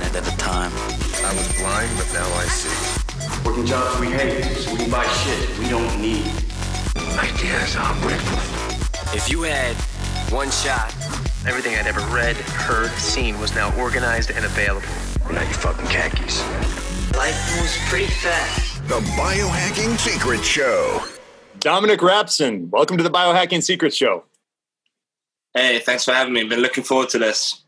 minute at a time. I was blind, but now I see. Working jobs we hate, so we buy shit we don't need. Ideas are breakfast. If you had one shot, Everything I'd ever read, heard, seen was now organized and available. Now you fucking khakis. Life moves pretty fast. The Biohacking Secret Show. Dominic Rapson, welcome to the Biohacking Secret Show. Hey, thanks for having me. Been looking forward to this.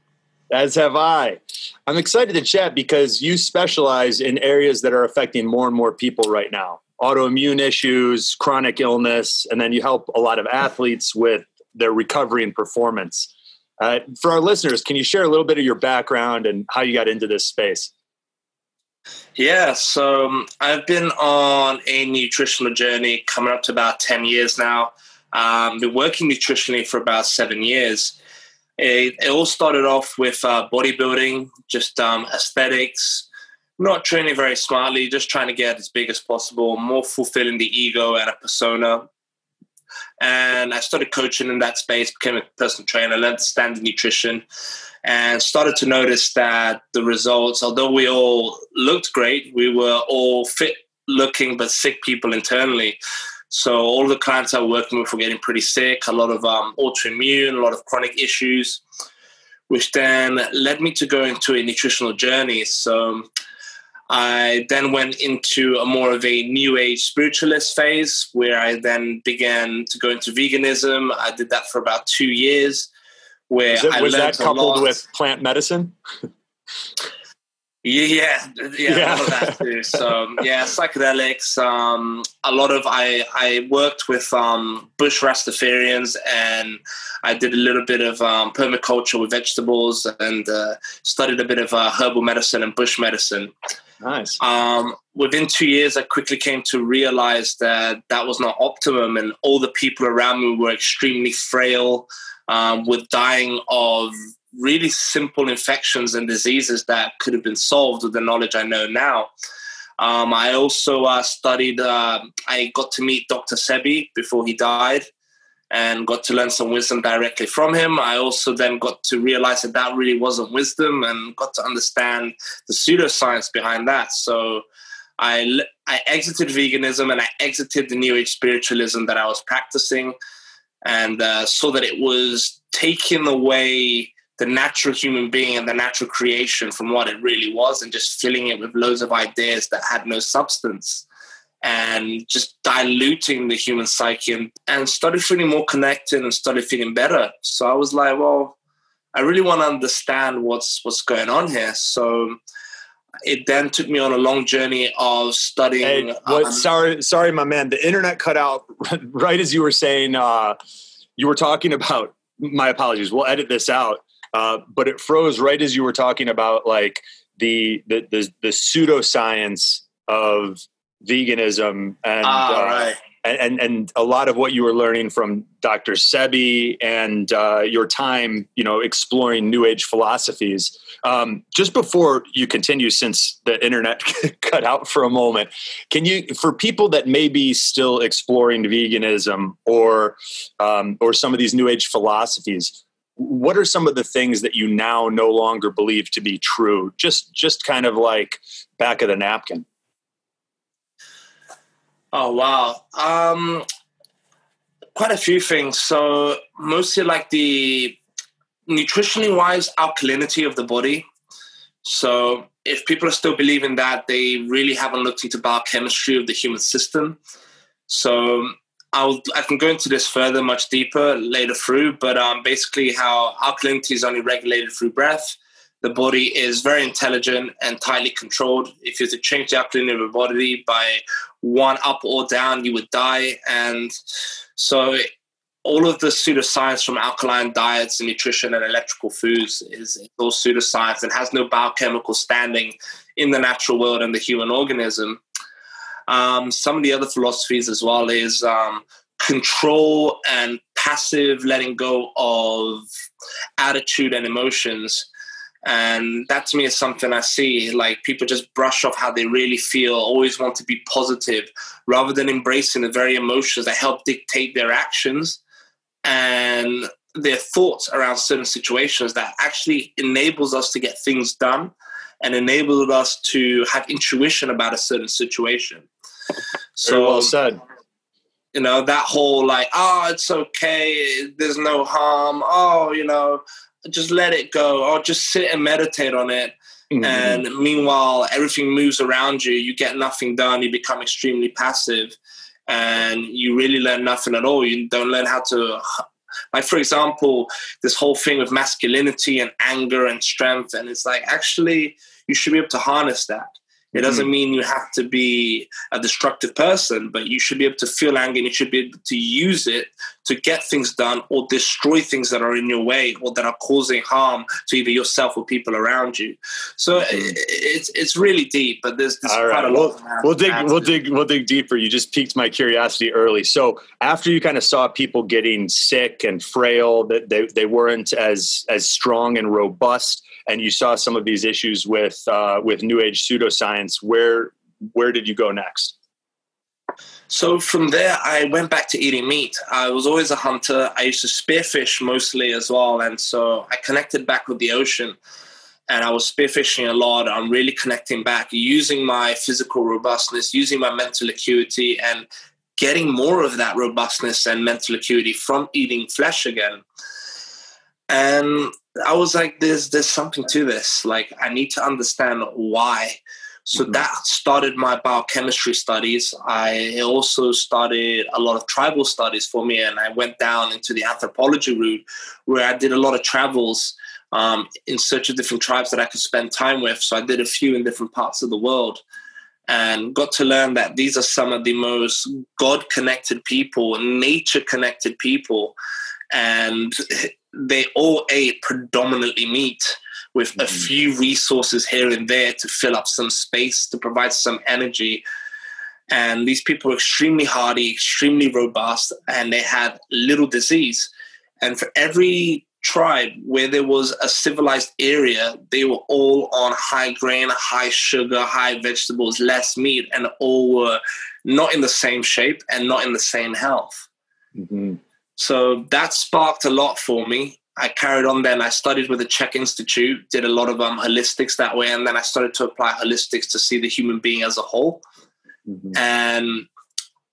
As have I. I'm excited to chat because you specialize in areas that are affecting more and more people right now autoimmune issues, chronic illness, and then you help a lot of athletes with their recovery and performance. Uh, for our listeners, can you share a little bit of your background and how you got into this space? Yeah, so um, I've been on a nutritional journey coming up to about 10 years now. Um, been working nutritionally for about seven years. It, it all started off with uh, bodybuilding, just um, aesthetics, not training very smartly, just trying to get as big as possible, more fulfilling the ego and a persona. And I started coaching in that space, became a personal trainer, learned standard nutrition, and started to notice that the results, although we all looked great, we were all fit looking but sick people internally. So all the clients I was working with were getting pretty sick, a lot of um, autoimmune, a lot of chronic issues, which then led me to go into a nutritional journey. So I then went into a more of a new age spiritualist phase where I then began to go into veganism. I did that for about two years. Where was, it, I was that coupled with plant medicine? Yeah, yeah, yeah, Yeah. a lot of that too. So yeah, psychedelics. Um, a lot of I I worked with um, bush Rastafarians, and I did a little bit of um, permaculture with vegetables, and uh, studied a bit of uh, herbal medicine and bush medicine. Nice. Um, within two years, I quickly came to realize that that was not optimum, and all the people around me were extremely frail, um, with dying of really simple infections and diseases that could have been solved with the knowledge I know now. Um, I also uh, studied, uh, I got to meet Dr. Sebi before he died and got to learn some wisdom directly from him. I also then got to realize that that really wasn't wisdom and got to understand the pseudoscience behind that. So I, I exited veganism and I exited the New Age spiritualism that I was practicing and uh, saw that it was taking away the natural human being and the natural creation from what it really was and just filling it with loads of ideas that had no substance and just diluting the human psyche and, and started feeling more connected and started feeling better. So I was like, well, I really want to understand what's what's going on here. So it then took me on a long journey of studying. Hey, what, um, sorry, sorry, my man. The internet cut out right as you were saying. Uh, you were talking about. My apologies. We'll edit this out. Uh, but it froze right as you were talking about like the the the, the pseudoscience of veganism and ah, uh, right. and, and and a lot of what you were learning from Dr. Sebi and uh, your time, you know, exploring New Age philosophies. Um, just before you continue, since the internet cut out for a moment, can you, for people that may be still exploring veganism or um, or some of these New Age philosophies, what are some of the things that you now no longer believe to be true? Just just kind of like back of the napkin. Oh wow. Um quite a few things. So mostly like the nutritionally wise alkalinity of the body. So if people are still believing that, they really haven't looked into biochemistry of the human system. So I'll I can go into this further, much deeper later through, but um, basically how alkalinity is only regulated through breath. The body is very intelligent and tightly controlled. If you were to change the alkalinity of your body by one up or down, you would die. And so all of the pseudoscience from alkaline diets and nutrition and electrical foods is all pseudoscience and has no biochemical standing in the natural world and the human organism. Um, some of the other philosophies as well is um, control and passive letting go of attitude and emotions. And that to me is something I see. Like people just brush off how they really feel, always want to be positive, rather than embracing the very emotions that help dictate their actions and their thoughts around certain situations that actually enables us to get things done and enabled us to have intuition about a certain situation. So Very well said. You know, that whole like, oh, it's okay, there's no harm, oh, you know, just let it go, or just sit and meditate on it. Mm-hmm. And meanwhile, everything moves around you, you get nothing done, you become extremely passive, and you really learn nothing at all. You don't learn how to like, for example, this whole thing with masculinity and anger and strength. And it's like, actually, you should be able to harness that. It doesn't mm-hmm. mean you have to be a destructive person, but you should be able to feel anger and you should be able to use it to get things done or destroy things that are in your way or that are causing harm to either yourself or people around you. So mm-hmm. it's it's really deep, but there's, there's All right. We'll, we'll dig we'll dig we'll dig deeper. You just piqued my curiosity early. So after you kind of saw people getting sick and frail, that they, they weren't as as strong and robust and you saw some of these issues with uh, with new age pseudoscience where where did you go next? So from there i went back to eating meat. I was always a hunter. I used to spearfish mostly as well and so i connected back with the ocean and i was spearfishing a lot. I'm really connecting back using my physical robustness using my mental acuity and getting more of that robustness and mental acuity from eating flesh again. And I was like, there's there's something to this. Like, I need to understand why. So mm-hmm. that started my biochemistry studies. I also started a lot of tribal studies for me, and I went down into the anthropology route, where I did a lot of travels um, in search of different tribes that I could spend time with. So I did a few in different parts of the world, and got to learn that these are some of the most God-connected people, nature-connected people, and they all ate predominantly meat with mm-hmm. a few resources here and there to fill up some space, to provide some energy. And these people were extremely hardy, extremely robust, and they had little disease. And for every tribe where there was a civilized area, they were all on high grain, high sugar, high vegetables, less meat, and all were not in the same shape and not in the same health. Mm-hmm. So that sparked a lot for me. I carried on then. I studied with the CHEK Institute, did a lot of um, holistics that way, and then I started to apply holistics to see the human being as a whole. Mm-hmm. And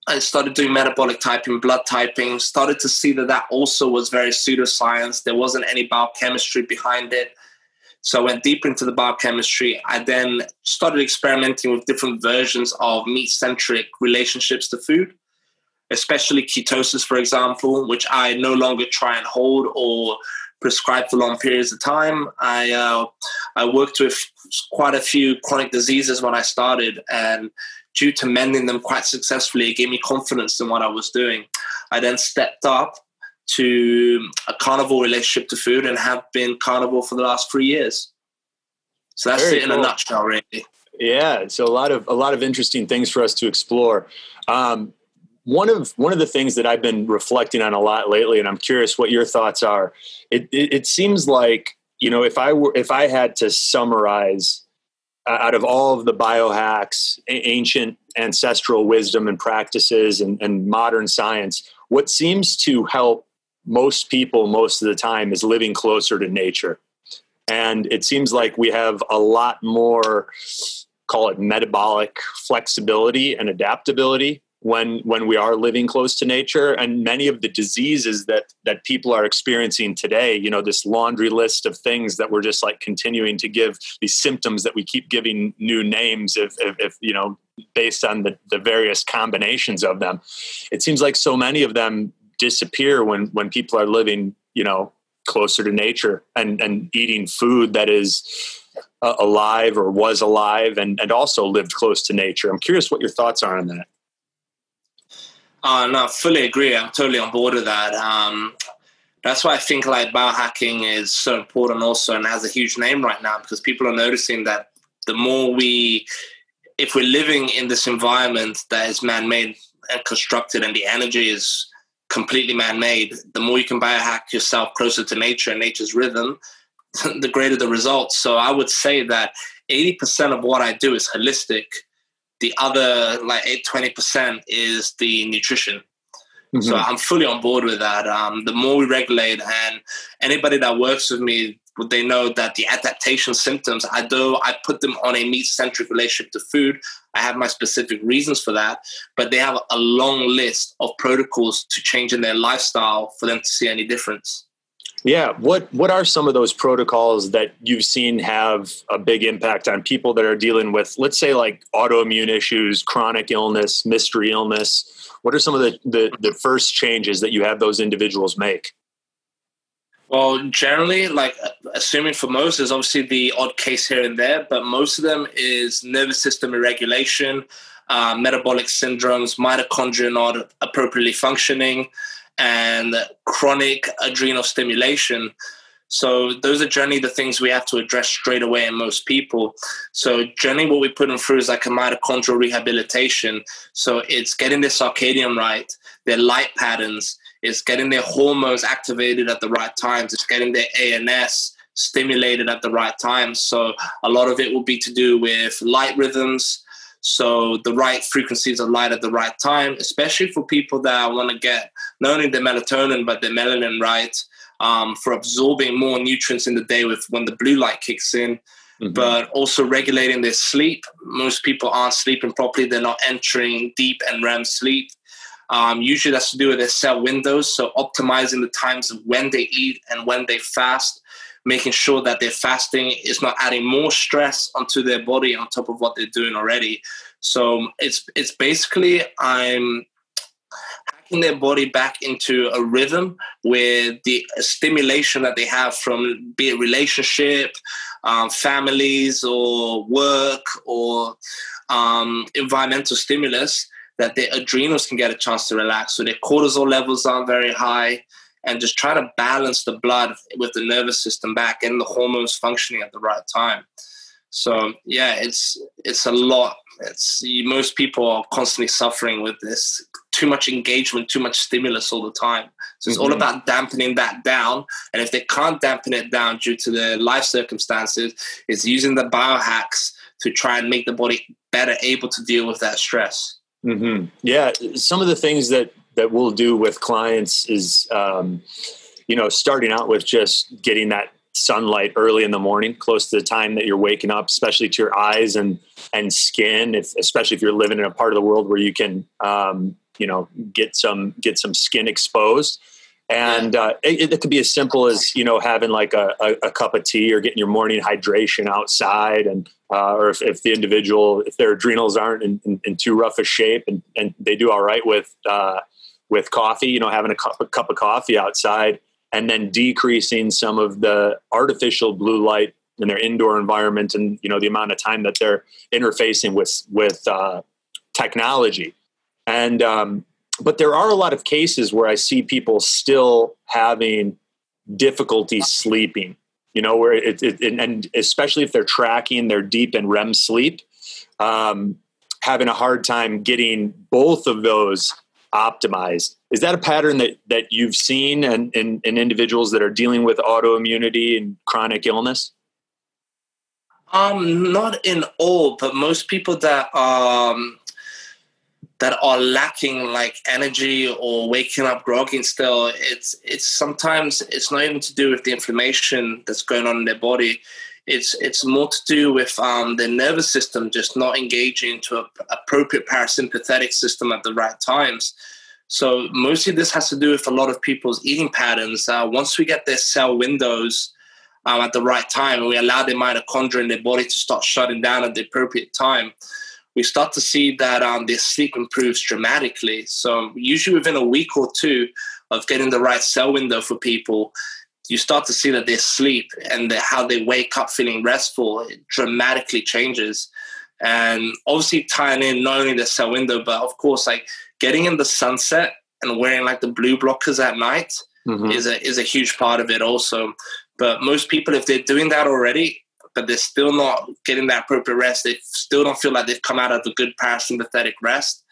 I started doing metabolic typing, blood typing, started to see that that also was very pseudoscience. There wasn't any biochemistry behind it. So I went deeper into the biochemistry. I then started experimenting with different versions of meat centric relationships to food especially ketosis, for example, which I no longer try and hold or prescribe for long periods of time. I uh, I worked with quite a few chronic diseases when I started, and due to mending them quite successfully, it gave me confidence in what I was doing. I then stepped up to a carnivore relationship to food and have been carnivore for the last three years. So that's Very it in cool. a nutshell, really. Yeah, so a lot of a lot of interesting things for us to explore. Um, one of one of the things that I've been reflecting on a lot lately, and I'm curious what your thoughts are. It, it, it seems like you know if I were if I had to summarize uh, out of all of the biohacks, a- ancient ancestral wisdom and practices, and, and modern science, what seems to help most people most of the time is living closer to nature. And it seems like we have a lot more, call it metabolic flexibility and adaptability when when we are living close to nature. And many of the diseases that that people are experiencing today you know this laundry list of things that we're just like continuing to give these symptoms that we keep giving new names if, if, if you know based on the, the various combinations of them. It seems like so many of them disappear when when people are living you know closer to nature and and eating food that is uh, alive or was alive and and also lived close to nature. I'm curious what your thoughts are on that uh, no, fully agree. I'm totally on board with that. Um, that's why I think like biohacking is so important also and has a huge name right now because people are noticing that the more we, if we're living in this environment that is man-made and constructed and the energy is completely man-made, the more you can biohack yourself closer to nature and nature's rhythm, the greater the results. So I would say that 80% of what I do is holistic – the other like 8 20% is the nutrition mm-hmm. so i'm fully on board with that um, the more we regulate and anybody that works with me they know that the adaptation symptoms, i do I put them on a meat centric relationship to food, I have my specific reasons for that, but they have a long list of protocols to change in their lifestyle for them to see any difference. Yeah, what what are some of those protocols that you've seen have a big impact on people that are dealing with, let's say, like autoimmune issues, chronic illness, mystery illness? What are some of the the, the first changes that you have those individuals make? Well, generally, like assuming for most, there's obviously the odd case here and there, but most of them is nervous system irregulation, uh, metabolic syndromes, mitochondria not appropriately functioning, and chronic adrenal stimulation. So those are generally the things we have to address straight away in most people. So generally what we put them through is like a mitochondrial rehabilitation. So it's getting their circadian right, their light patterns, it's getting their hormones activated at the right times, it's getting their ANS stimulated at the right times. So a lot of it will be to do with light rhythms, so the right frequencies of light at the right time, especially for people that want to get not only the melatonin but the melanin right um, for absorbing more nutrients in the day with when the blue light kicks in. Mm-hmm. But also regulating their sleep. Most people aren't sleeping properly. They're not entering deep and REM sleep. Um, usually that's to do with their cell windows. So optimizing the times of when they eat and when they fast making sure that their fasting is not adding more stress onto their body on top of what they're doing already. So it's it's basically I'm hacking their body back into a rhythm where the stimulation that they have from be it relationship, um, families, or work, or um, environmental stimulus, that their adrenals can get a chance to relax. So their cortisol levels aren't very high and just try to balance the blood with the nervous system back and the hormones functioning at the right time. So yeah, it's it's a lot. It's most people are constantly suffering with this too much engagement, too much stimulus all the time. So it's mm-hmm. all about dampening that down. And if they can't dampen it down due to their life circumstances, it's using the biohacks to try and make the body better able to deal with that stress. Mm-hmm. Yeah, some of the things that that we'll do with clients is, um, you know, starting out with just getting that sunlight early in the morning, close to the time that you're waking up, especially to your eyes and and skin. If especially if you're living in a part of the world where you can, um, you know, get some get some skin exposed. And uh, it, it, could be as simple as you know having like a, a, a, cup of tea or getting your morning hydration outside, and uh, or if, if, the individual if their adrenals aren't in, in, in, too rough a shape and, and they do all right with uh, with coffee, you know, having a cup, a cup of coffee outside and then decreasing some of the artificial blue light in their indoor environment and, you know, the amount of time that they're interfacing with, with uh, technology. And, um, but there are a lot of cases where I see people still having difficulty sleeping, you know, where it, it and especially if they're tracking their deep and REM sleep, um, having a hard time getting both of those optimized. Is that a pattern that, that you've seen in, in, in individuals that are dealing with autoimmunity and chronic illness? Um, not in all, but most people that um that are lacking like energy or waking up groggy still, it's it's sometimes it's not even to do with the inflammation that's going on in their body. It's it's more to do with um, the nervous system just not engaging to a appropriate parasympathetic system at the right times. So mostly this has to do with a lot of people's eating patterns. Uh, once we get their cell windows um, at the right time and we allow their mitochondria in their body to start shutting down at the appropriate time, we start to see that um, their sleep improves dramatically. So usually within a week or two of getting the right cell window for people, you start to see that their sleep and the, how they wake up feeling restful dramatically changes. And obviously tying in not only the cell window, but of course, like getting in the sunset and wearing like the blue blockers at night mm-hmm. is a is a huge part of it also. But most people, if they're doing that already, but they're still not getting that appropriate rest, they still don't feel like they've come out of the good parasympathetic rest.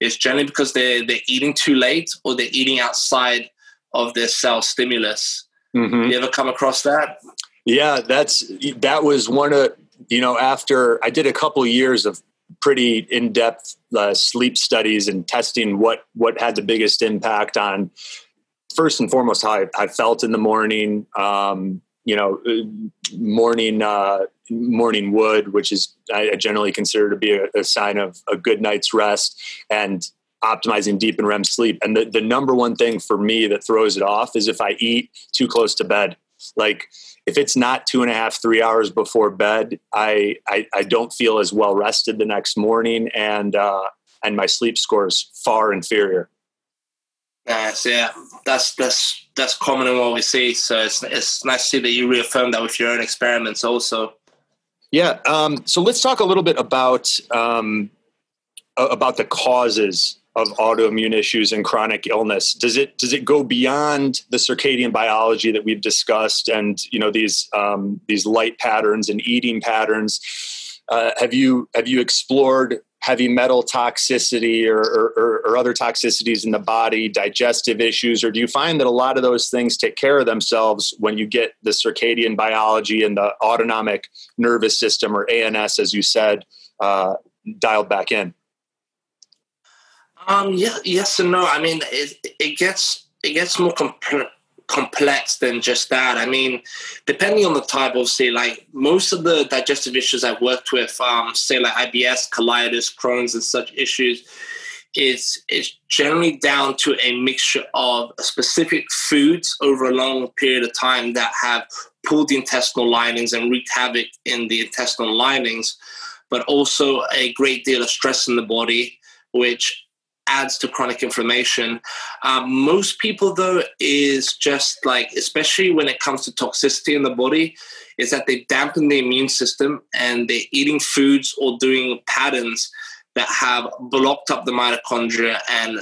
It's generally because they're they're eating too late or they're eating outside of their cell stimulus. Mm-hmm. You ever come across that? Yeah, that's that was one of you know after I did a couple of years of pretty in-depth uh, sleep studies and testing what what had the biggest impact on first and foremost how I, I felt in the morning, um, you know, uh, morning uh, morning wood, which is I generally consider to be a, a sign of a good night's rest, and optimizing deep and REM sleep. And the, the number one thing for me that throws it off is if I eat too close to bed. Like if it's not two and a half, three hours before bed, I, I, I don't feel as well rested the next morning and, uh, and my sleep score is far inferior. Nice, yeah, that's that's that's common in what we see. So it's it's nice to see that you reaffirm that with your own experiments, also. Yeah. Um, so let's talk a little bit about um, about the causes of autoimmune issues and chronic illness. Does it does it go beyond the circadian biology that we've discussed, and you know these um, these light patterns and eating patterns? Uh, have you have you explored heavy metal toxicity or, or, or, other toxicities in the body, digestive issues, or do you find that a lot of those things take care of themselves when you get the circadian biology and the autonomic nervous system, or ANS, as you said, uh, dialed back in? Um, yeah, yes and no. I mean, it, it gets it gets more complex than just that. I mean, depending on the type, obviously, like most of the digestive issues I've worked with, um, say like IBS, colitis, Crohn's, and such issues, is is generally down to a mixture of specific foods over a long period of time that have pulled the intestinal linings and wreaked havoc in the intestinal linings, but also a great deal of stress in the body, which adds to chronic inflammation. Um, most people, though, is just like, especially when it comes to toxicity in the body, is that they dampen the immune system and they're eating foods or doing patterns that have blocked up the mitochondria and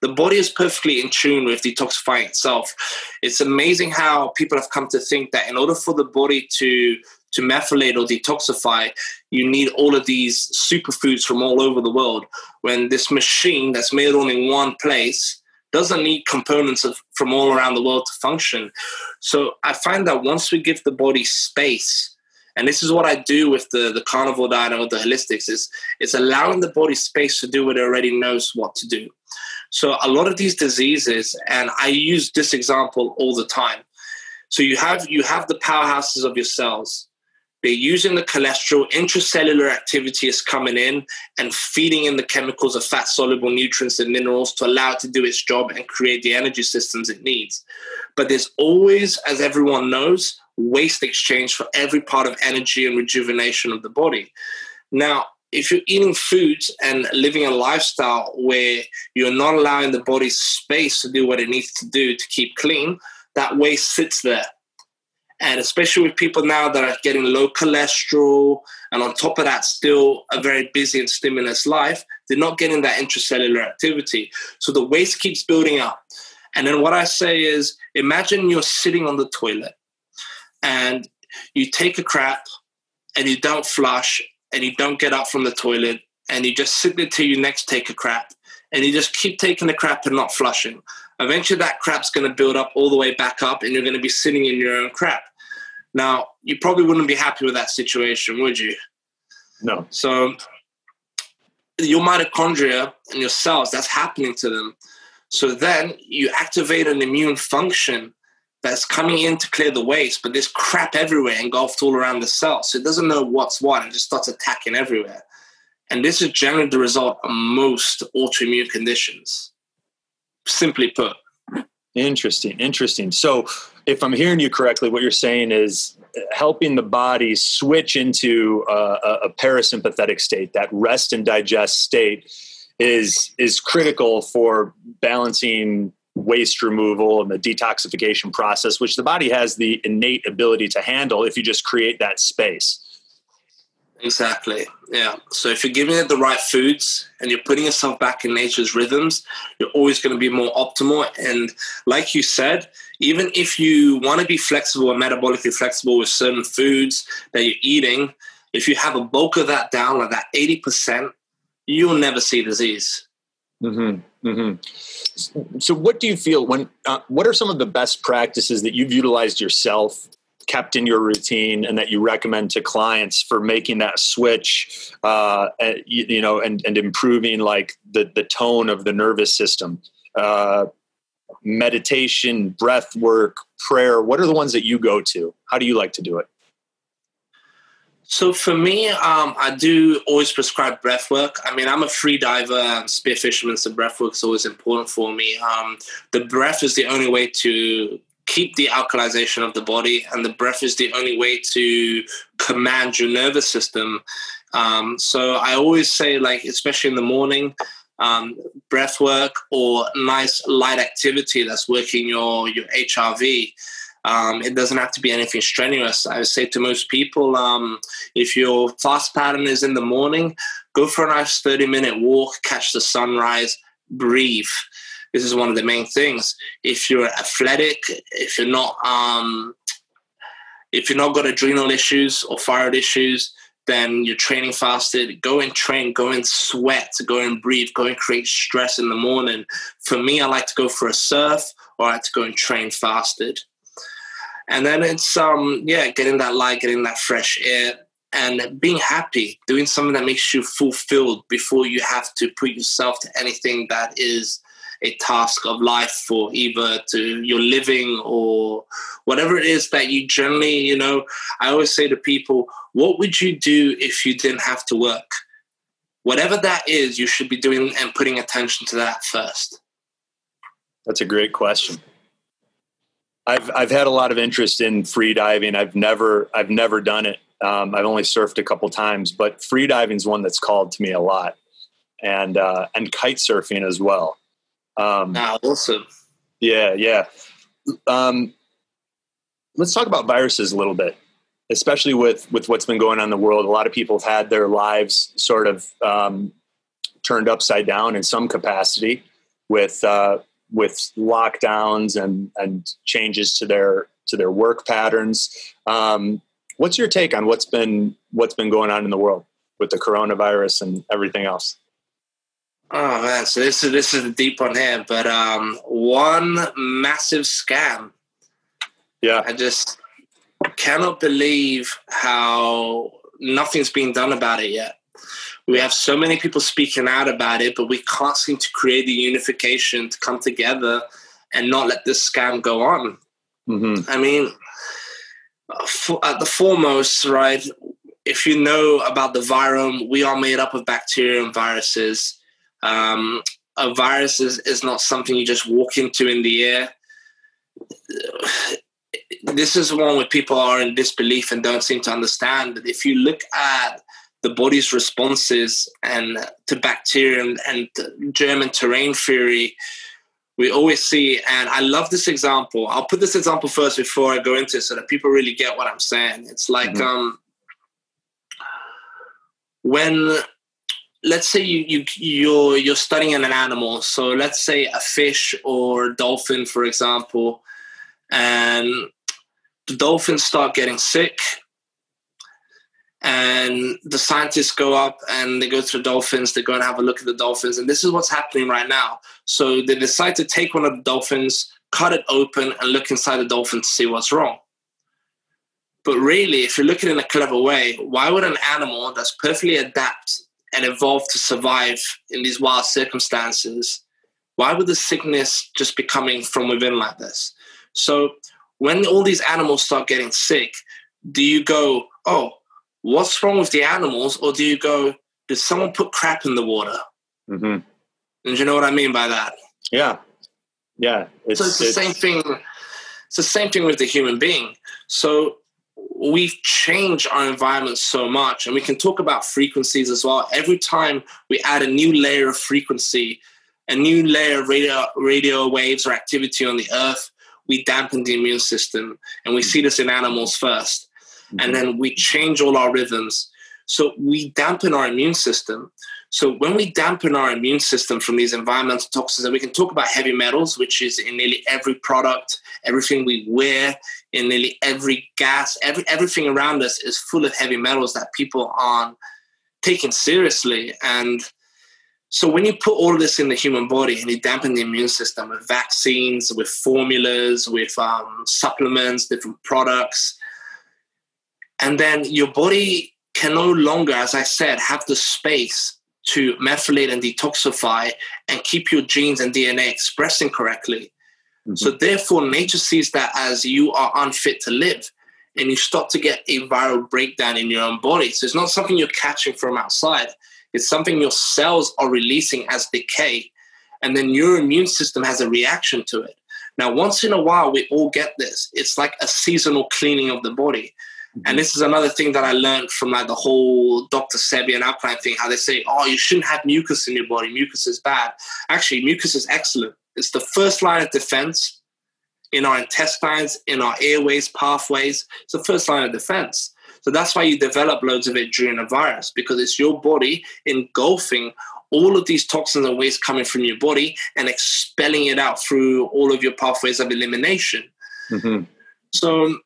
the body is perfectly in tune with detoxifying itself. It's amazing how people have come to think that in order for the body to to methylate or detoxify, you need all of these superfoods from all over the world. When this machine that's made only in one place doesn't need components of, from all around the world to function. So I find that once we give the body space, and this is what I do with the, the carnivore diet with the holistics, is it's allowing the body space to do what it already knows what to do. So a lot of these diseases, and I use this example all the time. So you have you have the powerhouses of your cells they're using the cholesterol, intracellular activity is coming in and feeding in the chemicals of fat soluble nutrients and minerals to allow it to do its job and create the energy systems it needs. But there's always, as everyone knows, waste exchange for every part of energy and rejuvenation of the body. Now, if you're eating foods and living a lifestyle where you're not allowing the body space to do what it needs to do to keep clean, that waste sits there and especially with people now that are getting low cholesterol, and on top of that, still a very busy and stimulus life, they're not getting that intracellular activity. So the waste keeps building up. And then what I say is imagine you're sitting on the toilet and you take a crap and you don't flush and you don't get up from the toilet and you just sit there till you next take a crap and you just keep taking the crap and not flushing. Eventually, that crap's going to build up all the way back up, and you're going to be sitting in your own crap. Now, you probably wouldn't be happy with that situation, would you? No. So, your mitochondria and your cells, that's happening to them. So then you activate an immune function that's coming in to clear the waste, but there's crap everywhere engulfed all around the cell. So it doesn't know what's what and just starts attacking everywhere. And this is generally the result of most autoimmune conditions simply put. Interesting, interesting. So, if I'm hearing you correctly, what you're saying is helping the body switch into a, a parasympathetic state, that rest and digest state, is is critical for balancing waste removal and the detoxification process, which the body has the innate ability to handle if you just create that space. Exactly. Yeah. So if you're giving it the right foods and you're putting yourself back in nature's rhythms, you're always going to be more optimal. And like you said, even if you want to be flexible and metabolically flexible with certain foods that you're eating, if you have a bulk of that down, like that 80%, you'll never see disease. Mm-hmm, mm-hmm. So, what do you feel when? Uh, what are some of the best practices that you've utilized yourself kept in your routine and that you recommend to clients for making that switch uh, you, you, know and, and improving like the, the tone of the nervous system uh, meditation, breath work, prayer? What are the ones that you go to? How do you like to do it? So for me, um, I do always prescribe breath work. I mean, I'm a free diver and spear fisherman, so breath work is always important for me. Um, the breath is the only way to keep the alkalization of the body, and the breath is the only way to command your nervous system. Um, so I always say, like, especially in the morning, um, breath work or nice light activity that's working your your HRV um, it doesn't have to be anything strenuous. I would say to most people, um, if your fast pattern is in the morning, go for a nice 30 minute walk, catch the sunrise, breathe. This is one of the main things. If you're athletic, if you're not, um, if you're not got adrenal issues or thyroid issues, then you're training fasted. Go and train, go and sweat, go and breathe, go and create stress in the morning. For me, I like to go for a surf or I like to go and train fasted and then it's um yeah getting that light getting that fresh air and being happy doing something that makes you fulfilled before you have to put yourself to anything that is a task of life for either to your living or whatever it is that you generally you know i always say to people what would you do if you didn't have to work whatever that is you should be doing and putting attention to that first that's a great question I've I've had a lot of interest in free diving. I've never I've never done it. Um, I've only surfed a couple times, but free diving is one that's called to me a lot, and uh, and kite surfing as well. Um, ah, awesome. Yeah, yeah. Um, let's talk about viruses a little bit, especially with with what's been going on in the world. A lot of people have had their lives sort of um, turned upside down in some capacity with uh, with lockdowns and and changes to their to their work patterns. Um, what's your take on what's been what's been going on in the world with the coronavirus and everything else? Oh man, so this is this is a deep one here, but um, one massive scam. Yeah, I just cannot believe how nothing's been done about it yet. We have so many people speaking out about it, but we can't seem to create the unification to come together and not let this scam go on. Mm-hmm. I mean, at the foremost, right? If you know about the virome, we are made up of bacteria and viruses. Um, a virus is, is not something you just walk into in the air. This is one where people are in disbelief and don't seem to understand. But if you look at the body's responses and to bacteria and, and germ and terrain theory we always see and i love this example i'll put this example first before i go into it so that people really get what i'm saying it's like mm-hmm. um when let's say you, you you're you're studying an animal. So let's say a fish or dolphin for example and the dolphins start getting sick and the scientists go up and they go to the dolphins they go and have a look at the dolphins and this is what's happening right now. So they decide to take one of the dolphins cut it open and look inside the dolphin to see what's wrong. But really if you look at it in a clever way why would an animal that's perfectly adapt and evolved to survive in these wild circumstances why would the sickness just be coming from within like this so when all these animals start getting sick do you go oh what's wrong with the animals, or do you go, did someone put crap in the water? Mm-hmm. And you know what I mean by that? Yeah, yeah. It's, so it's the it's, same thing. It's the same thing with the human being. So we've changed our environment so much, and we can talk about frequencies as well. Every time we add a new layer of frequency, a new layer of radio, radio waves or activity on the earth, we dampen the immune system, and we see this in animals first mm-hmm. and then we change all our rhythms. So we dampen our immune system. So when we dampen our immune system from these environmental toxins, and we can talk about heavy metals, which is in nearly every product, everything we wear, in nearly every gas, every everything around us is full of heavy metals that people aren't taking seriously. And so when you put all this in the human body and you dampen the immune system with vaccines, with formulas, with um, supplements, different products, and then your body can no longer, as I said, have the space to methylate and detoxify and keep your genes and DNA expressing correctly. Mm-hmm. So therefore, nature sees that as you are unfit to live, and you start to get a viral breakdown in your own body. So it's not something you're catching from outside; it's something your cells are releasing as decay, and then your immune system has a reaction to it. Now, once in a while, we all get this. It's like a seasonal cleaning of the body. Mm-hmm. And this is another thing that I learned from like the whole Dr. Sebi and alkaline thing, how they say, oh, you shouldn't have mucus in your body. Mucus is bad. Actually, mucus is excellent. It's the first line of defense in our intestines, in our airways, pathways. It's the first line of defense. So that's why you develop loads of it during a virus, because it's your body engulfing all of these toxins and waste coming from your body and expelling it out through all of your pathways of elimination. Mm-hmm. So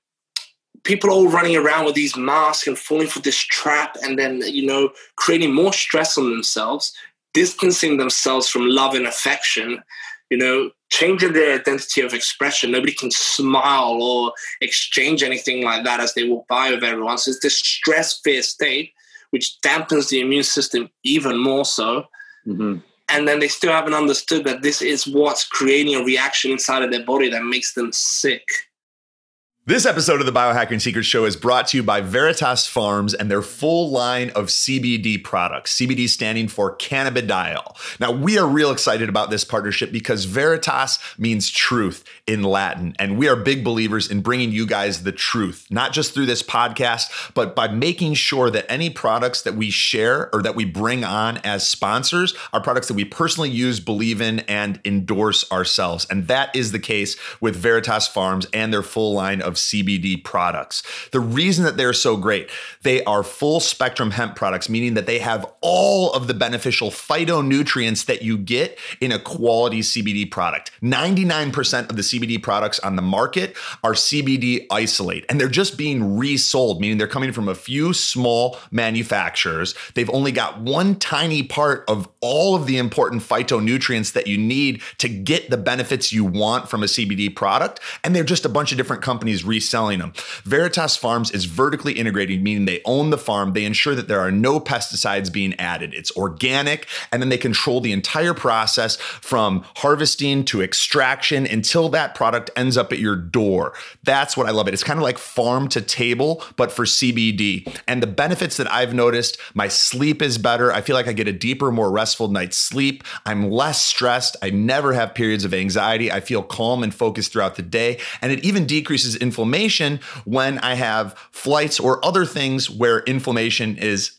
people are all running around with these masks and falling for this trap and then, you know, creating more stress on themselves, distancing themselves from love and affection, you know, changing their identity of expression. Nobody can smile or exchange anything like that as they walk by with everyone. So it's this stress fear state, which dampens the immune system even more so. Mm-hmm. And then they still haven't understood that this is what's creating a reaction inside of their body that makes them sick. This episode of the Biohacking Secret Show is brought to you by Veritas Farms and their full line of CBD products, CBD standing for cannabidiol. Now, we are real excited about this partnership because Veritas means truth in Latin, and we are big believers in bringing you guys the truth, not just through this podcast, but by making sure that any products that we share or that we bring on as sponsors are products that we personally use, believe in, and endorse ourselves. And that is the case with Veritas Farms and their full line of CBD products. The reason that they're so great, they are full spectrum hemp products, meaning that they have all of the beneficial phytonutrients that you get in a quality CBD product. 99% of the CBD products on the market are CBD isolate, and they're just being resold, meaning they're coming from a few small manufacturers. They've only got one tiny part of all of the important phytonutrients that you need to get the benefits you want from a CBD product, and they're just a bunch of different companies reselling them. Veritas Farms is vertically integrated, meaning they own the farm. They ensure that there are no pesticides being added. It's organic, and then they control the entire process from harvesting to extraction until that product ends up at your door. That's what I love it. It's kind of like farm to table, but for CBD. And the benefits that I've noticed my sleep is better. I feel like I get a deeper, more restful night's sleep. I'm less stressed. I never have periods of anxiety. I feel calm and focused throughout the day. And it even decreases inflammation when I have flights or other things where inflammation is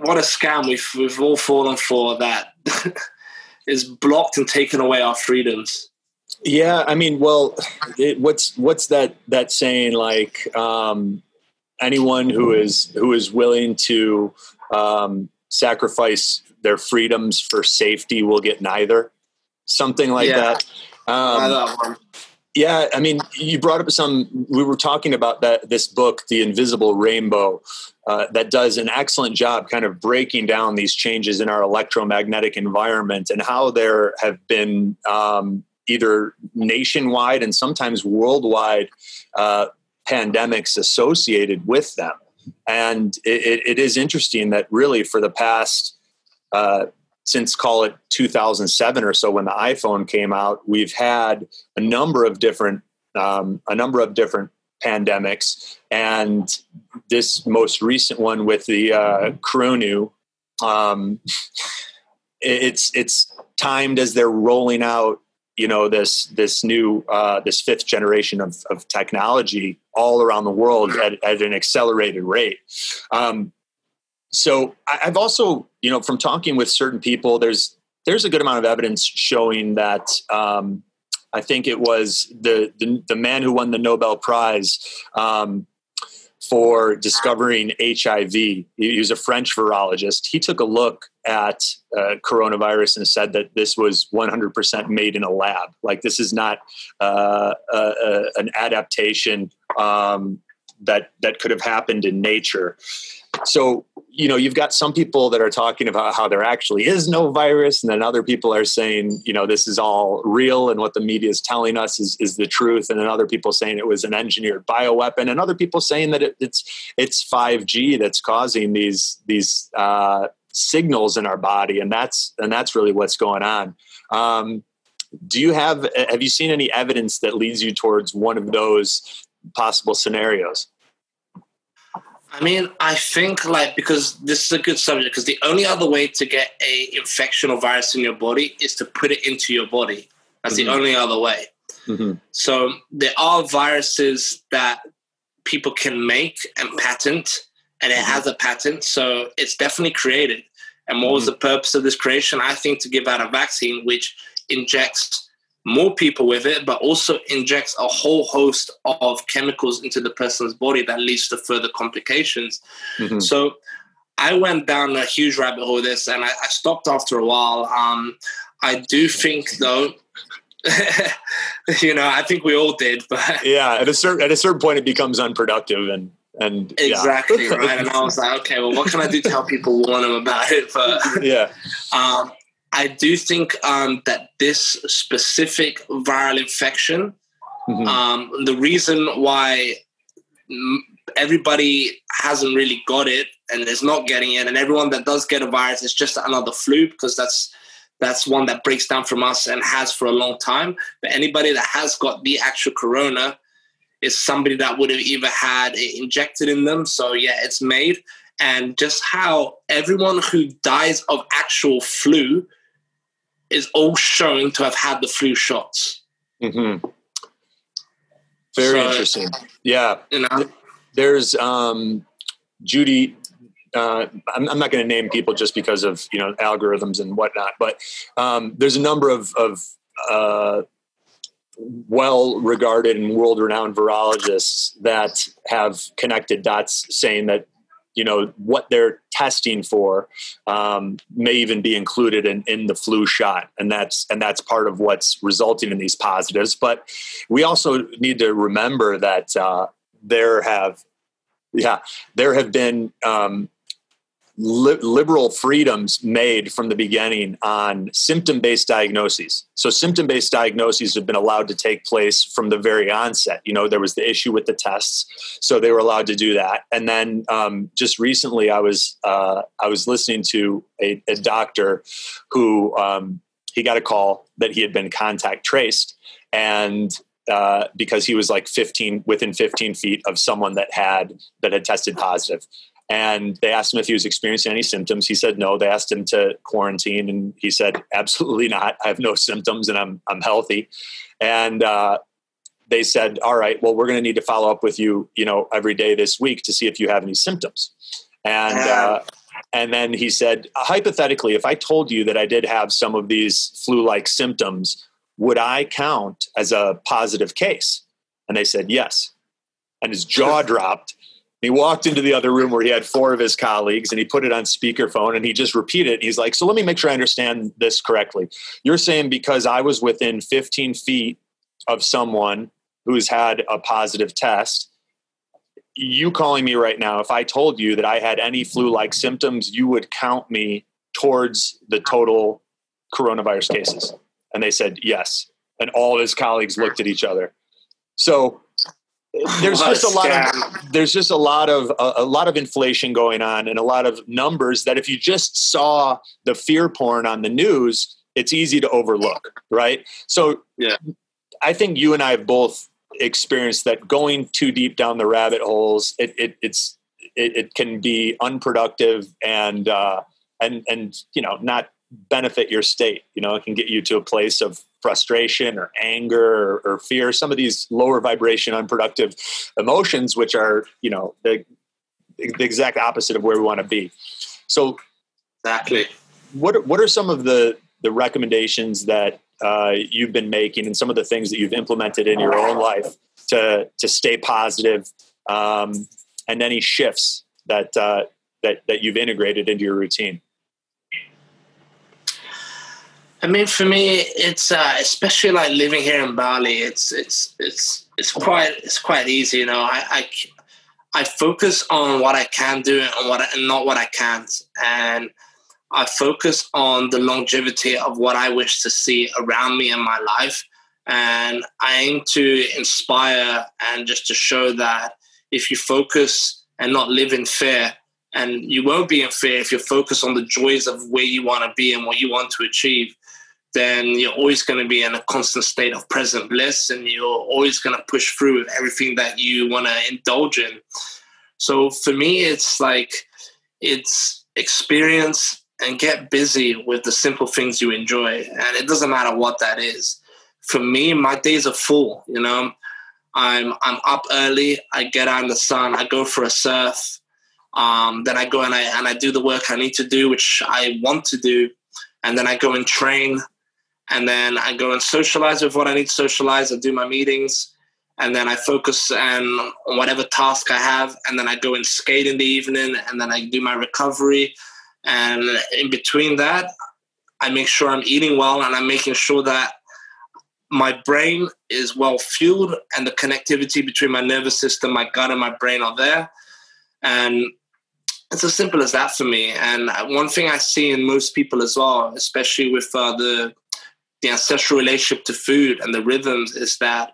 what a scam we've we've all fallen for that is blocked and taken away our freedoms. Yeah, I mean, well, it, what's what's that that saying like? Um, anyone who is who is willing to um, sacrifice their freedoms for safety will get neither. Something like Yeah. that. Um, that yeah, I mean, you brought up some. We were talking about that this book, The Invisible Rainbow, uh, that does an excellent job, kind of breaking down these changes in our electromagnetic environment and how there have been um, either nationwide and sometimes worldwide uh, pandemics associated with them. And it, it, is interesting that really for the past uh, since call it 2007 or so when the iphone came out we've had a number of different um, a number of different pandemics. And this most recent one with the uh, corona um, it's it's timed as they're rolling out you know this this new uh, this fifth generation of, of technology all around the world at, at an accelerated rate. Um, so I've also, you know, from talking with certain people, there's there's a good amount of evidence showing that um, I think it was the, the the man who won the Nobel Prize. Um, for discovering HIV. He, he was a French virologist. He took a look at uh, coronavirus and said that this was 100% made in a lab. Like this is not uh, an adaptation um, that that could have happened in nature. So you know you've got some people that are talking about how there actually is no virus and then other people are saying you know this is all real and what the media is telling us is, is the truth and then other people saying it was an engineered bioweapon and other people saying that it, it's it's 5g that's causing these these uh, signals in our body and that's and that's really what's going on. Um, do you have have you seen any evidence that leads you towards one of those possible scenarios I mean, I think like because this is a good subject because the only other way to get a infection or virus in your body is to put it into your body. That's mm-hmm. the only other way. Mm-hmm. So there are viruses that people can make and patent, and it mm-hmm. has a patent, so it's definitely created. And what was mm-hmm. the purpose of this creation? I think to give out a vaccine which injects more people with it, but also injects a whole host of chemicals into the person's body that leads to further complications. Mm-hmm. So I went down a huge rabbit hole with this and I, I stopped after a while. Um, I do think though, you know, I think we all did, but yeah, at a certain at a certain point, it becomes unproductive and and exactly yeah. right. And I was like, okay, well, what can I do to help people warn them about it? But yeah, um, I do think um, that this specific viral infection, mm-hmm. um, the reason why everybody hasn't really got it and is not getting it, and everyone that does get a virus is just another flu because that's that's one that breaks down from us and has for a long time. But anybody that has got the actual corona is somebody that would have either had it injected in them. So yeah, it's made. And just how everyone who dies of actual flu is all showing to have had the flu shots. Mm-hmm. Very so, interesting. Yeah. You know? There's um, Judy. Uh, I'm, I'm, not going to name people just because of you know algorithms and whatnot, but um, there's a number of, of uh, well-regarded and world-renowned virologists that have connected dots, saying that you know what they're testing for um, may even be included in, in the flu shot. And that's and that's part of what's resulting in these positives. But we also need to remember that uh, there have yeah there have been um, li- liberal freedoms made from the beginning on symptom based diagnoses. So, symptom based diagnoses have been allowed to take place from the very onset. You know, there was the issue with the tests, so they were allowed to do that. And then um, just recently, I was uh, I was listening to a, a doctor who um, he got a call that he had been contact traced, and uh, because he was like 15 within 15 feet of someone that had that had tested positive and they asked him if he was experiencing any symptoms. He said no. They asked him to quarantine, and he said absolutely not. I have no symptoms, and I'm I'm healthy. And uh, they said, all right, well, we're going to need to follow up with you, you know, every day this week to see if you have any symptoms. And uh, and then he said, hypothetically, if I told you that I did have some of these flu-like symptoms, would I count as a positive case? And they said yes. And his jaw dropped he walked into the other room where he had four of his colleagues and he put it on speakerphone and he just repeated it. He's like, So let me make sure I understand this correctly. You're saying because I was within 15 feet of someone who's had a positive test, you calling me right now, if I told you that I had any flu like symptoms, you would count me towards the total coronavirus cases. And they said yes. And all his colleagues looked at each other. So there's just a lot of there's just a lot of a, a, lot of inflation going on and a lot of numbers that if you just saw the fear porn on the news it's easy to overlook right? So yeah. I think you and i have both experienced that going too deep down the rabbit holes it, it it's it, it, can be unproductive and uh and and you know not benefit your state you know it can get you to a place of frustration or anger or, or, fear, some of these lower vibration, unproductive emotions, which are, you know, the, the exact opposite of where we want to be. So, exactly. What what are some of the the recommendations that uh, you've been making, and some of the things that you've implemented in your own life to to stay positive, um, and any shifts that uh, that that you've integrated into your routine? I mean, for me, it's uh, especially like living here in Bali. It's it's it's it's quite it's quite easy. You know, I I, I focus on what I can do and what I, and not what I can't, and I focus on the longevity of what I wish to see around me in my life, and I aim to inspire and just to show that if you focus and not live in fear, and you won't be in fear if you focus on the joys of where you want to be and what you want to achieve then you're always going to be in a constant state of present bliss and you're always going to push through with everything that you want to indulge in. So for me, it's like it's experience and get busy with the simple things you enjoy. And it doesn't matter what that is. For me, my days are full, you know. I'm I'm up early, I get out in the sun, I go for a surf. Um, then I go and I and I do the work I need to do, which I want to do, and then I go and train and then I go and socialize with what I need to socialize. I do my meetings, and then I focus on whatever task I have, and then I go and skate in the evening, and then I do my recovery. And in between that, I make sure I'm eating well, and I'm making sure that my brain is well fueled, and the connectivity between my nervous system, my gut, and my brain are there. And it's as simple as that for me. And one thing I see in most people as well, especially with uh, the the ancestral relationship to food and the rhythms is that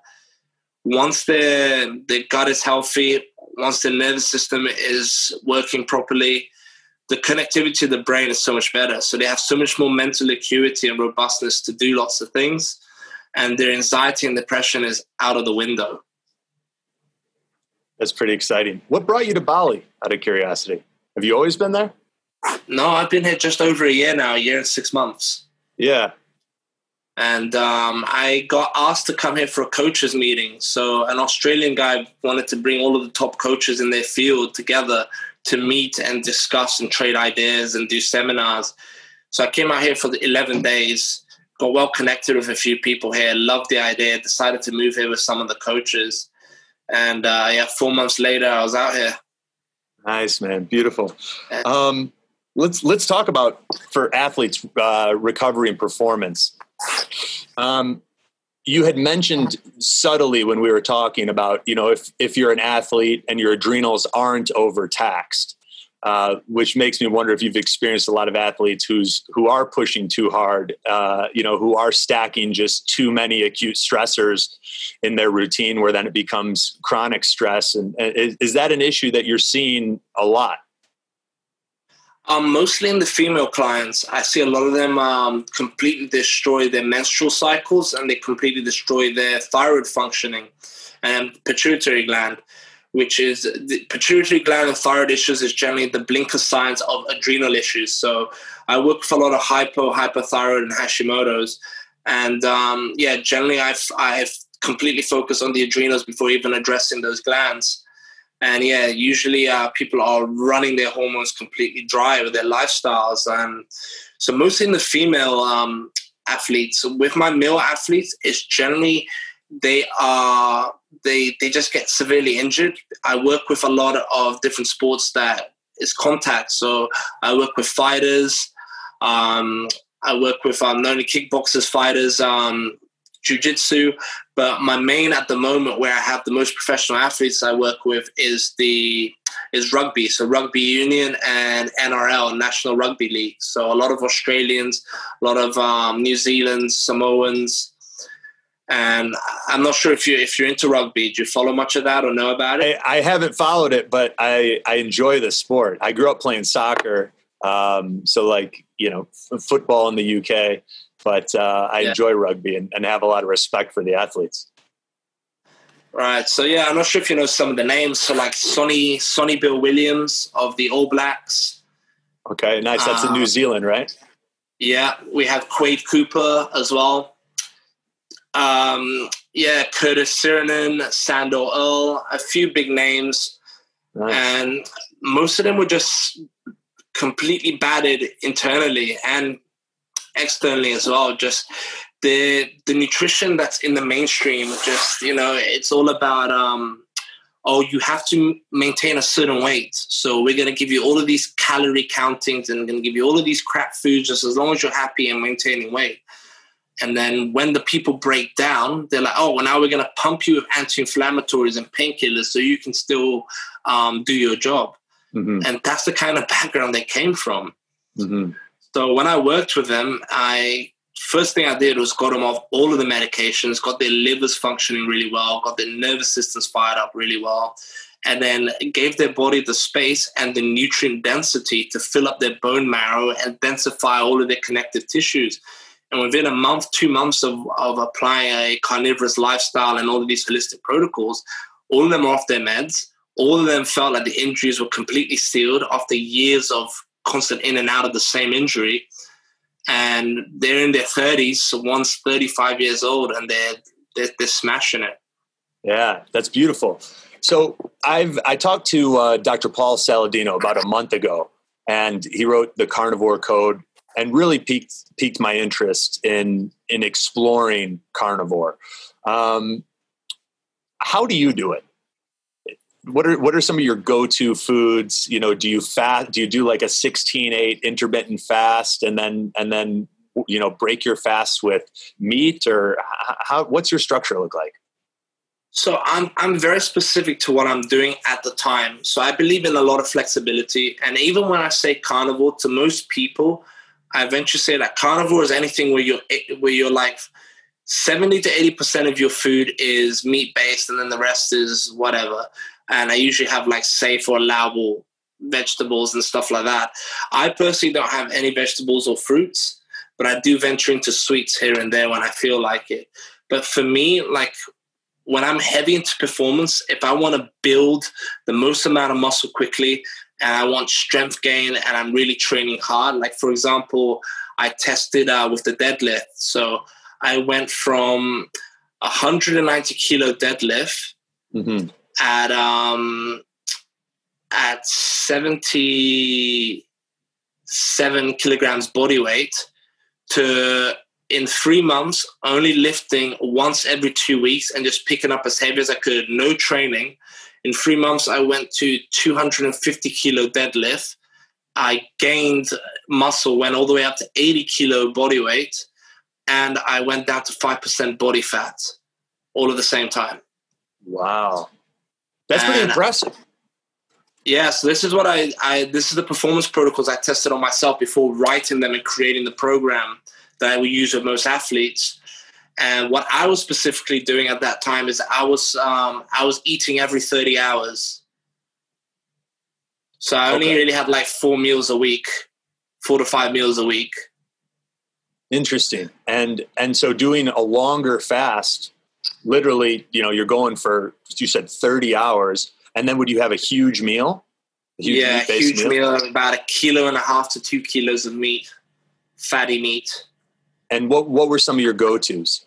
once the their gut is healthy, once the nervous system is working properly, the connectivity to the brain is so much better. So they have so much more mental acuity and robustness to do lots of things, and their anxiety and depression is out of the window. That's pretty exciting. What brought you to Bali? Out of curiosity, have you always been there? No, I've been here just over a year now, a year and six months. Yeah, and um, I got asked to come here for a coaches meeting. So an Australian guy wanted to bring all of the top coaches in their field together to meet and discuss and trade ideas and do seminars. So I came out here for the 11 days, got well connected with a few people here, loved the idea, decided to move here with some of the coaches. And uh, yeah, four months later, I was out here. Nice, man. Beautiful. Um, let's let's talk about for athletes uh, recovery and performance. Um, you had mentioned subtly when we were talking about, you know, if if you're an athlete and your adrenals aren't overtaxed, uh, which makes me wonder if you've experienced a lot of athletes who's who are pushing too hard, uh, you know, who are stacking just too many acute stressors in their routine, where then it becomes chronic stress. And, and is, is that an issue that you're seeing a lot? Um, mostly in the female clients, I see a lot of them um, completely destroy their menstrual cycles and they completely destroy their thyroid functioning and pituitary gland, which is the pituitary gland and thyroid issues is generally the blinker signs of adrenal issues. So I work with a lot of hypo, hypothyroid, and Hashimoto's, and um, yeah, generally I've I've completely focused on the adrenals before even addressing those glands. And yeah, usually uh, people are running their hormones completely dry with their lifestyles. And so, mostly in the female um, athletes, with my male athletes, it's generally they are they they just get severely injured. I work with a lot of different sports that is contact. So I work with fighters. Um, I work with um, not only kickboxers, fighters, um, jujitsu, but my main at the moment, where I have the most professional athletes I work with, is the is rugby. So rugby union and NRL, National Rugby League. So a lot of Australians, a lot of um, New Zealanders, Samoans. And I'm not sure if you if you're into rugby. Do you follow much of that or know about it? I, I haven't followed it, but I I enjoy the sport. I grew up playing soccer, um, so like you know f- football in the UK but uh, I yeah. enjoy rugby and, and, have a lot of respect for the athletes. Right. So yeah, I'm not sure if you know some of the names. So like Sonny Sonny Bill Williams of the All Blacks. Okay, nice. That's um, in New um, Zealand, right? Yeah, we have Quade Cooper as well. Um, yeah, Curtis Sironen, Sandor Earl, a few big names, nice. and most of them were just completely battered internally and externally as well. Just the the nutrition that's in the mainstream. Just you know, it's all about um, oh, you have to maintain a certain weight. So we're going to give you all of these calorie countings and going to give you all of these crap foods just as long as you're happy and maintaining weight. And then when the people break down, they're like, oh, well, now we're going to pump you with anti-inflammatories and painkillers so you can still um, do your job. Mm-hmm. And that's the kind of background they came from. Mm-hmm. So when I worked with them, I first thing I did was got them off all of the medications, got their livers functioning really well, got their nervous systems fired up really well, and then gave their body the space and the nutrient density to fill up their bone marrow and densify all of their connective tissues. And within a month, two months of, of applying a carnivorous lifestyle and all of these holistic protocols, all of them off their meds. All of them felt like the injuries were completely sealed after years of constant in and out of the same injury. And they're in their 30s so one's 35 years old and they're, they're, they're smashing it. Yeah that's beautiful. So i've i talked to uh, dr paul saladino about a month ago and he wrote the carnivore code and really piqued piqued my interest in in exploring carnivore. Um, how do you do it what are what are some of your go-to foods? You know do you fast do you do like a 16-8 intermittent fast and then and then you know break your fast with meat or how what's your structure look like? So i'm i'm very specific to what i'm doing at the time. So i believe in a lot of flexibility. And even when i say carnivore to most people i eventually say that carnivore is anything where you're eh, where you're like 70 to 80% of your food is meat based and then the rest is whatever and I usually have like safe or allowable vegetables and stuff like that. I personally don't have any vegetables or fruits, but I do venture into sweets here and there when I feel like it. But for me, like when I'm heavy into performance, if I want to build the most amount of muscle quickly and I want strength gain and I'm really training hard, like for example, I tested uh, with the deadlift. So I went from 190 kilo deadlift mm-hmm at um, at 77 kilograms body weight to in three months only lifting once every two weeks and just picking up as heavy as I could, no training. In three months, I went to 250 kilo deadlift. I gained muscle, went all the way up to 80 kilo body weight, and I went down to 5% body fat all at the same time. Wow. That's pretty and, impressive. Yeah, so this is what I, I this is the performance protocols I tested on myself before writing them and creating the program that I would use with most athletes. And what I was specifically doing at that time is I was um, I was eating every thirty hours. So I only okay. really had like four meals a week, four to five meals a week. Interesting. And and so doing a longer fast literally, you know, you're going for you said 30 hours, and then would you have a huge meal? A huge yeah, huge meal? meal, about a kilo and a half to two kilos of meat, fatty meat. And what what were some of your go tos?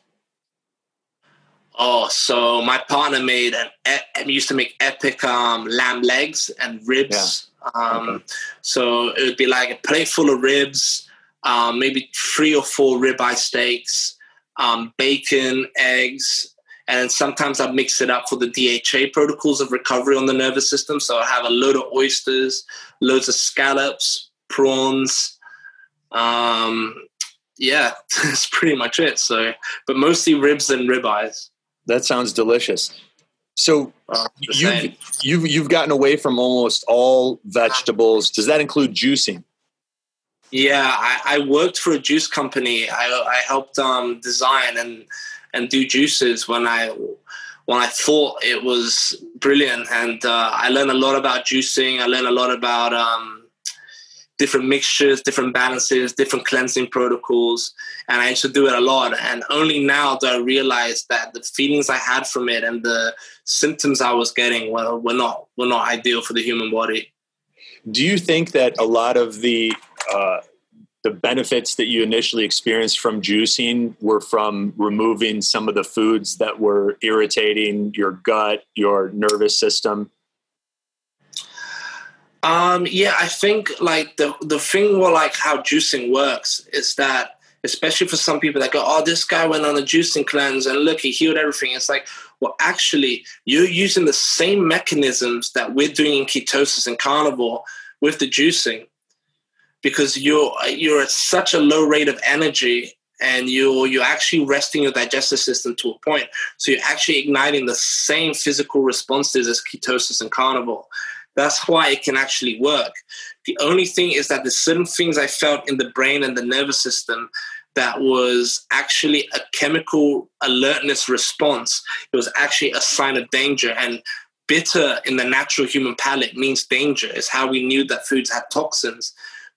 Oh, so my partner made an used to make epic um, lamb legs and ribs. Yeah. Um, okay. So it would be like a plate full of ribs, um, maybe three or four ribeye steaks, um, bacon, eggs, and sometimes I mix it up for the DHA protocols of recovery on the nervous system. So I have a load of oysters, loads of scallops, prawns. Um, yeah, that's pretty much it. So, but mostly ribs and ribeyes. That sounds delicious. So uh, you've, you've you've gotten away from almost all vegetables. Does that include juicing? Yeah, I, I worked for a juice company. I, I helped um, design and and do juices when I when I thought it was brilliant. And uh, I learned a lot about juicing. I learned a lot about um, different mixtures, different balances, different cleansing protocols. And I used to do it a lot. And only now do I realize that the feelings I had from it and the symptoms I was getting were, were not were not ideal for the human body. Do you think that a lot of the uh, the benefits that you initially experienced from juicing were from removing some of the foods that were irritating your gut, your nervous system? Um, yeah, I think like the the thing with like how juicing works is that especially for some people that go, oh, this guy went on a juicing cleanse and look, he healed everything. It's like, well, actually, you're using the same mechanisms that we're doing in ketosis and carnivore with the juicing because you're you're at such a low rate of energy and you're you're actually resting your digestive system to a point. So you're actually igniting the same physical responses as ketosis and carnivore. That's why it can actually work. The only thing is that there's certain things i felt in the brain and the nervous system that was actually a chemical alertness response. It was actually a sign of danger and bitter in the natural human palate means danger. Is how we knew that foods had toxins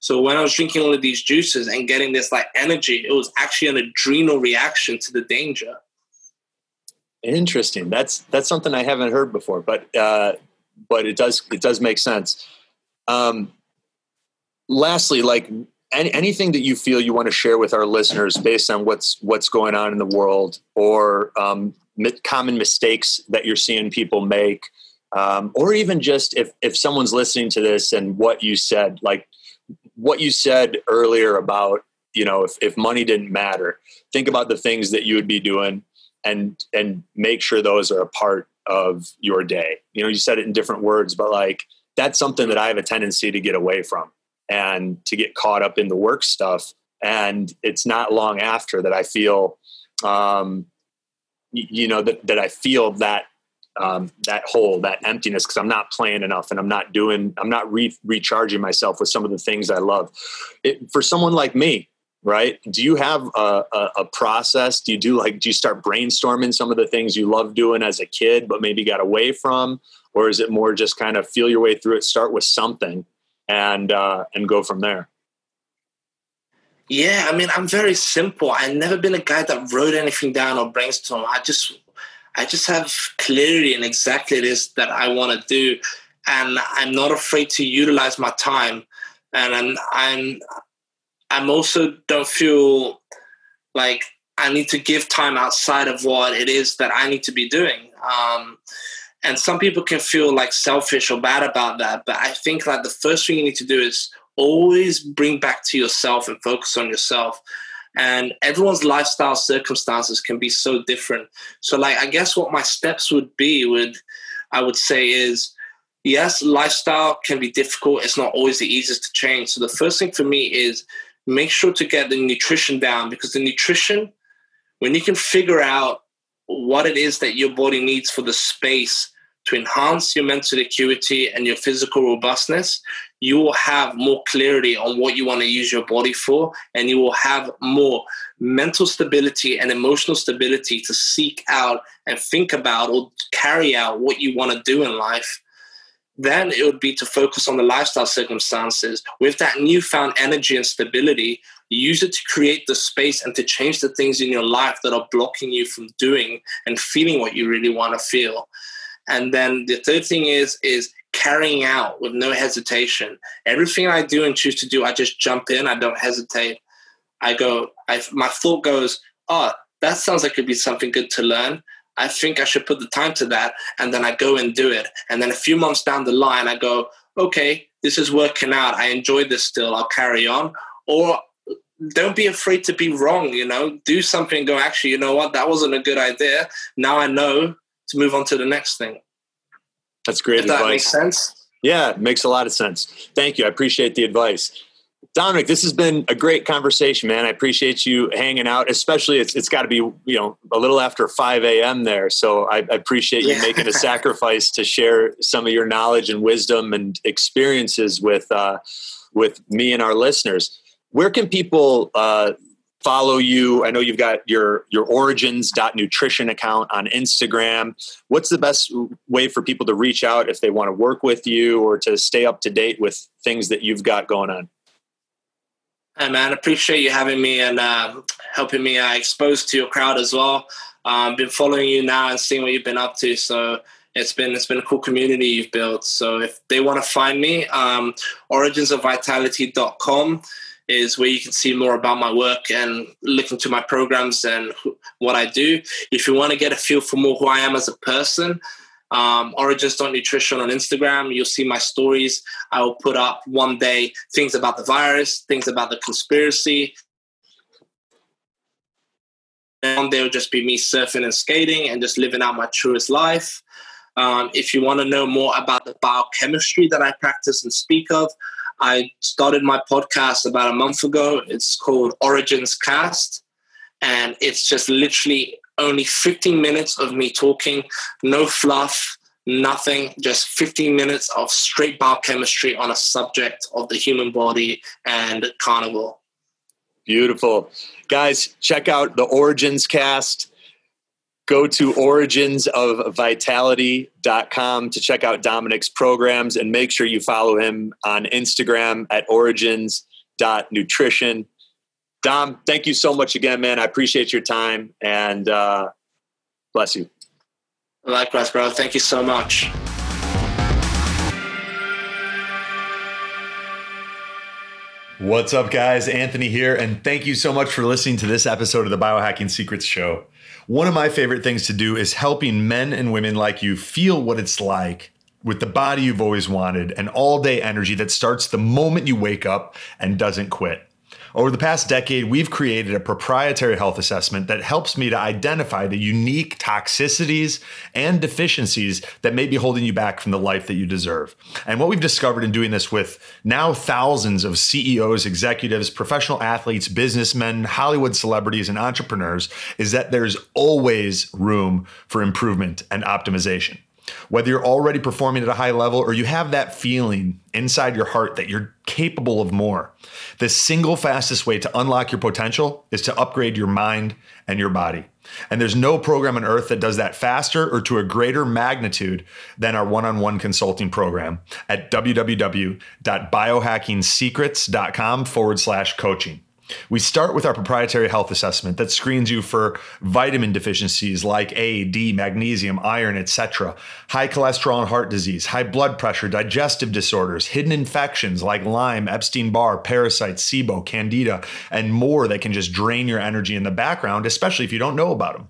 so when I was drinking all of these juices and getting this like energy, it was actually an adrenal reaction to the danger. Interesting. That's that's something I haven't heard before, but uh, but it does it does make sense. Um, lastly, like any, anything that you feel you want to share with our listeners based on what's what's going on in the world or um, common mistakes that you're seeing people make, um, or even just if if someone's listening to this and what you said, like what you said earlier about you know if, if money didn't matter think about the things that you would be doing and and make sure those are a part of your day. You know you said it in different words but like that's something that i have a tendency to get away from and to get caught up in the work stuff. And it's not long after that i feel um you know that, that i feel that um, that hole, that emptiness, because I'm not playing enough and I'm not doing, I'm not re- recharging myself with some of the things I love. It, for someone like me, right? Do you have a, a, a, process? Do you do like, do you start brainstorming some of the things you love doing as a kid, but maybe got away from? Or is it more just kind of feel your way through it, start with something and, uh, and go from there? Yeah, I mean, I'm very simple. I've never been a guy that wrote anything down or brainstorm. I just I just have clarity in exactly it is that I want to do, and I'm not afraid to utilize my time. And I'm I'm I'm also don't feel like I need to give time outside of what it is that I need to be doing. Um, and some people can feel like selfish or bad about that, but I think like the first thing you need to do is always bring back to yourself and focus on yourself and everyone's lifestyle circumstances can be so different. So like i guess what my steps would be would i would say is yes lifestyle can be difficult. It's not always the easiest to change. So the first thing for me is make sure to get the nutrition down because the nutrition when you can figure out what it is that your body needs for the space to enhance your mental acuity and your physical robustness, you will have more clarity on what you want to use your body for, and you will have more mental stability and emotional stability to seek out and think about or carry out what you want to do in life. Then it would be to focus on the lifestyle circumstances. With that newfound energy and stability, use it to create the space and to change the things in your life that are blocking you from doing and feeling what you really want to feel. And then the third thing is is carrying out with no hesitation. Everything I do and choose to do, I just jump in. I don't hesitate. I go. I, my thought goes, oh, that sounds like it'd be something good to learn. I think I should put the time to that, and then I go and do it. And then a few months down the line, I go, okay, this is working out. I enjoy this still. I'll carry on. Or don't be afraid to be wrong. You know, do something. go, actually, you know what? That wasn't a good idea. Now I know to move on to the next thing. That's great if advice. That makes sense. Yeah, it makes a lot of sense. Thank you. I appreciate the advice. Dominic, this has been a great conversation, man. I appreciate you hanging out. Especially, it's it's got to be you know a little after five a.m. there, so I, I appreciate you yeah. making a sacrifice to share some of your knowledge and wisdom and experiences with uh, with me and our listeners. Where can people uh, follow you? I know you've got your your origins.nutrition account on Instagram. What's the best way for people to reach out if they want to work with you or to stay up to date with things that you've got going on? Hey man, appreciate you having me and uh, helping me uh, expose to your crowd as well. Um, been following you now and seeing what you've been up to. So it's been it's been a cool community you've built. So if they want to find me, um, originsofvitality.com is where you can see more about my work and look into my programs and what I do. If you want to get a feel for more who I am as a person, um, origins.nutrition on nutrition on Instagram. You'll see my stories. I will put up one day things about the virus, things about the conspiracy. one day will just be me surfing and skating and just living out my truest life. Um, if you want to know more about the biochemistry that I practice and speak of, I started my podcast about a month ago. It's called Origins Cast, and it's just literally only 15 minutes of me talking, no fluff, nothing, just 15 minutes of straight biochemistry on a subject of the human body and carnivore. Beautiful. Guys, check out the Origins cast. Go to originsofvitality.com to check out Dominic's programs and make sure you follow him on Instagram at origins.nutrition. Dom, thank you so much again, man. I appreciate your time and uh, bless you. Likewise, bro. Thank you so much. What's up, guys? Anthony here, and thank you so much for listening to this episode of the Biohacking Secrets Show. One of my favorite things to do is helping men and women like you feel what it's like with the body you've always wanted and all day energy that starts the moment you wake up and doesn't quit. Over the past decade, we've created a proprietary health assessment that helps me to identify the unique toxicities and deficiencies that may be holding you back from the life that you deserve. And what we've discovered in doing this with now thousands of CEOs, executives, professional athletes, businessmen, Hollywood celebrities, and entrepreneurs is that there's always room for improvement and optimization. Whether you're already performing at a high level or you have that feeling inside your heart that you're capable of more, the single fastest way to unlock your potential is to upgrade your mind and your body. And there's no program on earth that does that faster or to a greater magnitude than our one on one consulting program at www.biohackingsecrets.com forward slash coaching. We start with our proprietary health assessment that screens you for vitamin deficiencies like A, D, magnesium, iron, etc., high cholesterol and heart disease, high blood pressure, digestive disorders, hidden infections like Lyme, Epstein Barr, parasites, SIBO, Candida, and more that can just drain your energy in the background, especially if you don't know about them.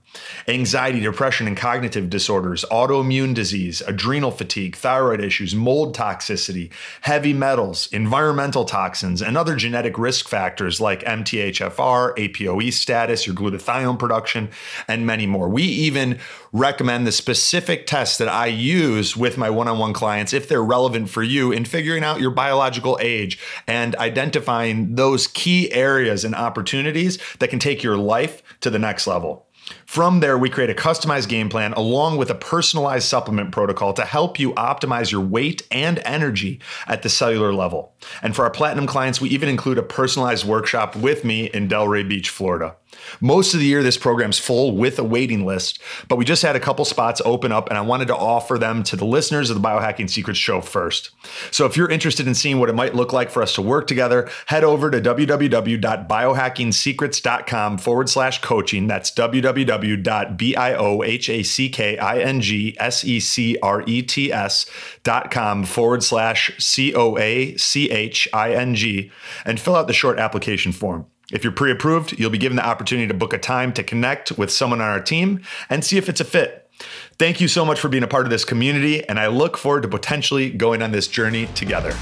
Anxiety, depression, and cognitive disorders, autoimmune disease, adrenal fatigue, thyroid issues, mold toxicity, heavy metals, environmental toxins, and other genetic risk factors like MTHFR, APOE status, your glutathione production, and many more. We even recommend the specific tests that I use with my one on one clients if they're relevant for you in figuring out your biological age and identifying those key areas and opportunities that can take your life to the next level. From there, we create a customized game plan along with a personalized supplement protocol to help you optimize your weight and energy at the cellular level. And for our platinum clients, we even include a personalized workshop with me in Delray Beach, Florida. Most of the year, this program's full with a waiting list, but we just had a couple spots open up, and I wanted to offer them to the listeners of the Biohacking Secrets show first. So if you're interested in seeing what it might look like for us to work together, head over to www.biohackingsecrets.com forward slash coaching. That's www.biohackingsecrets.com forward slash C O A C H I N G and fill out the short application form. If you're pre approved, you'll be given the opportunity to book a time to connect with someone on our team and see if it's a fit. Thank you so much for being a part of this community, and I look forward to potentially going on this journey together.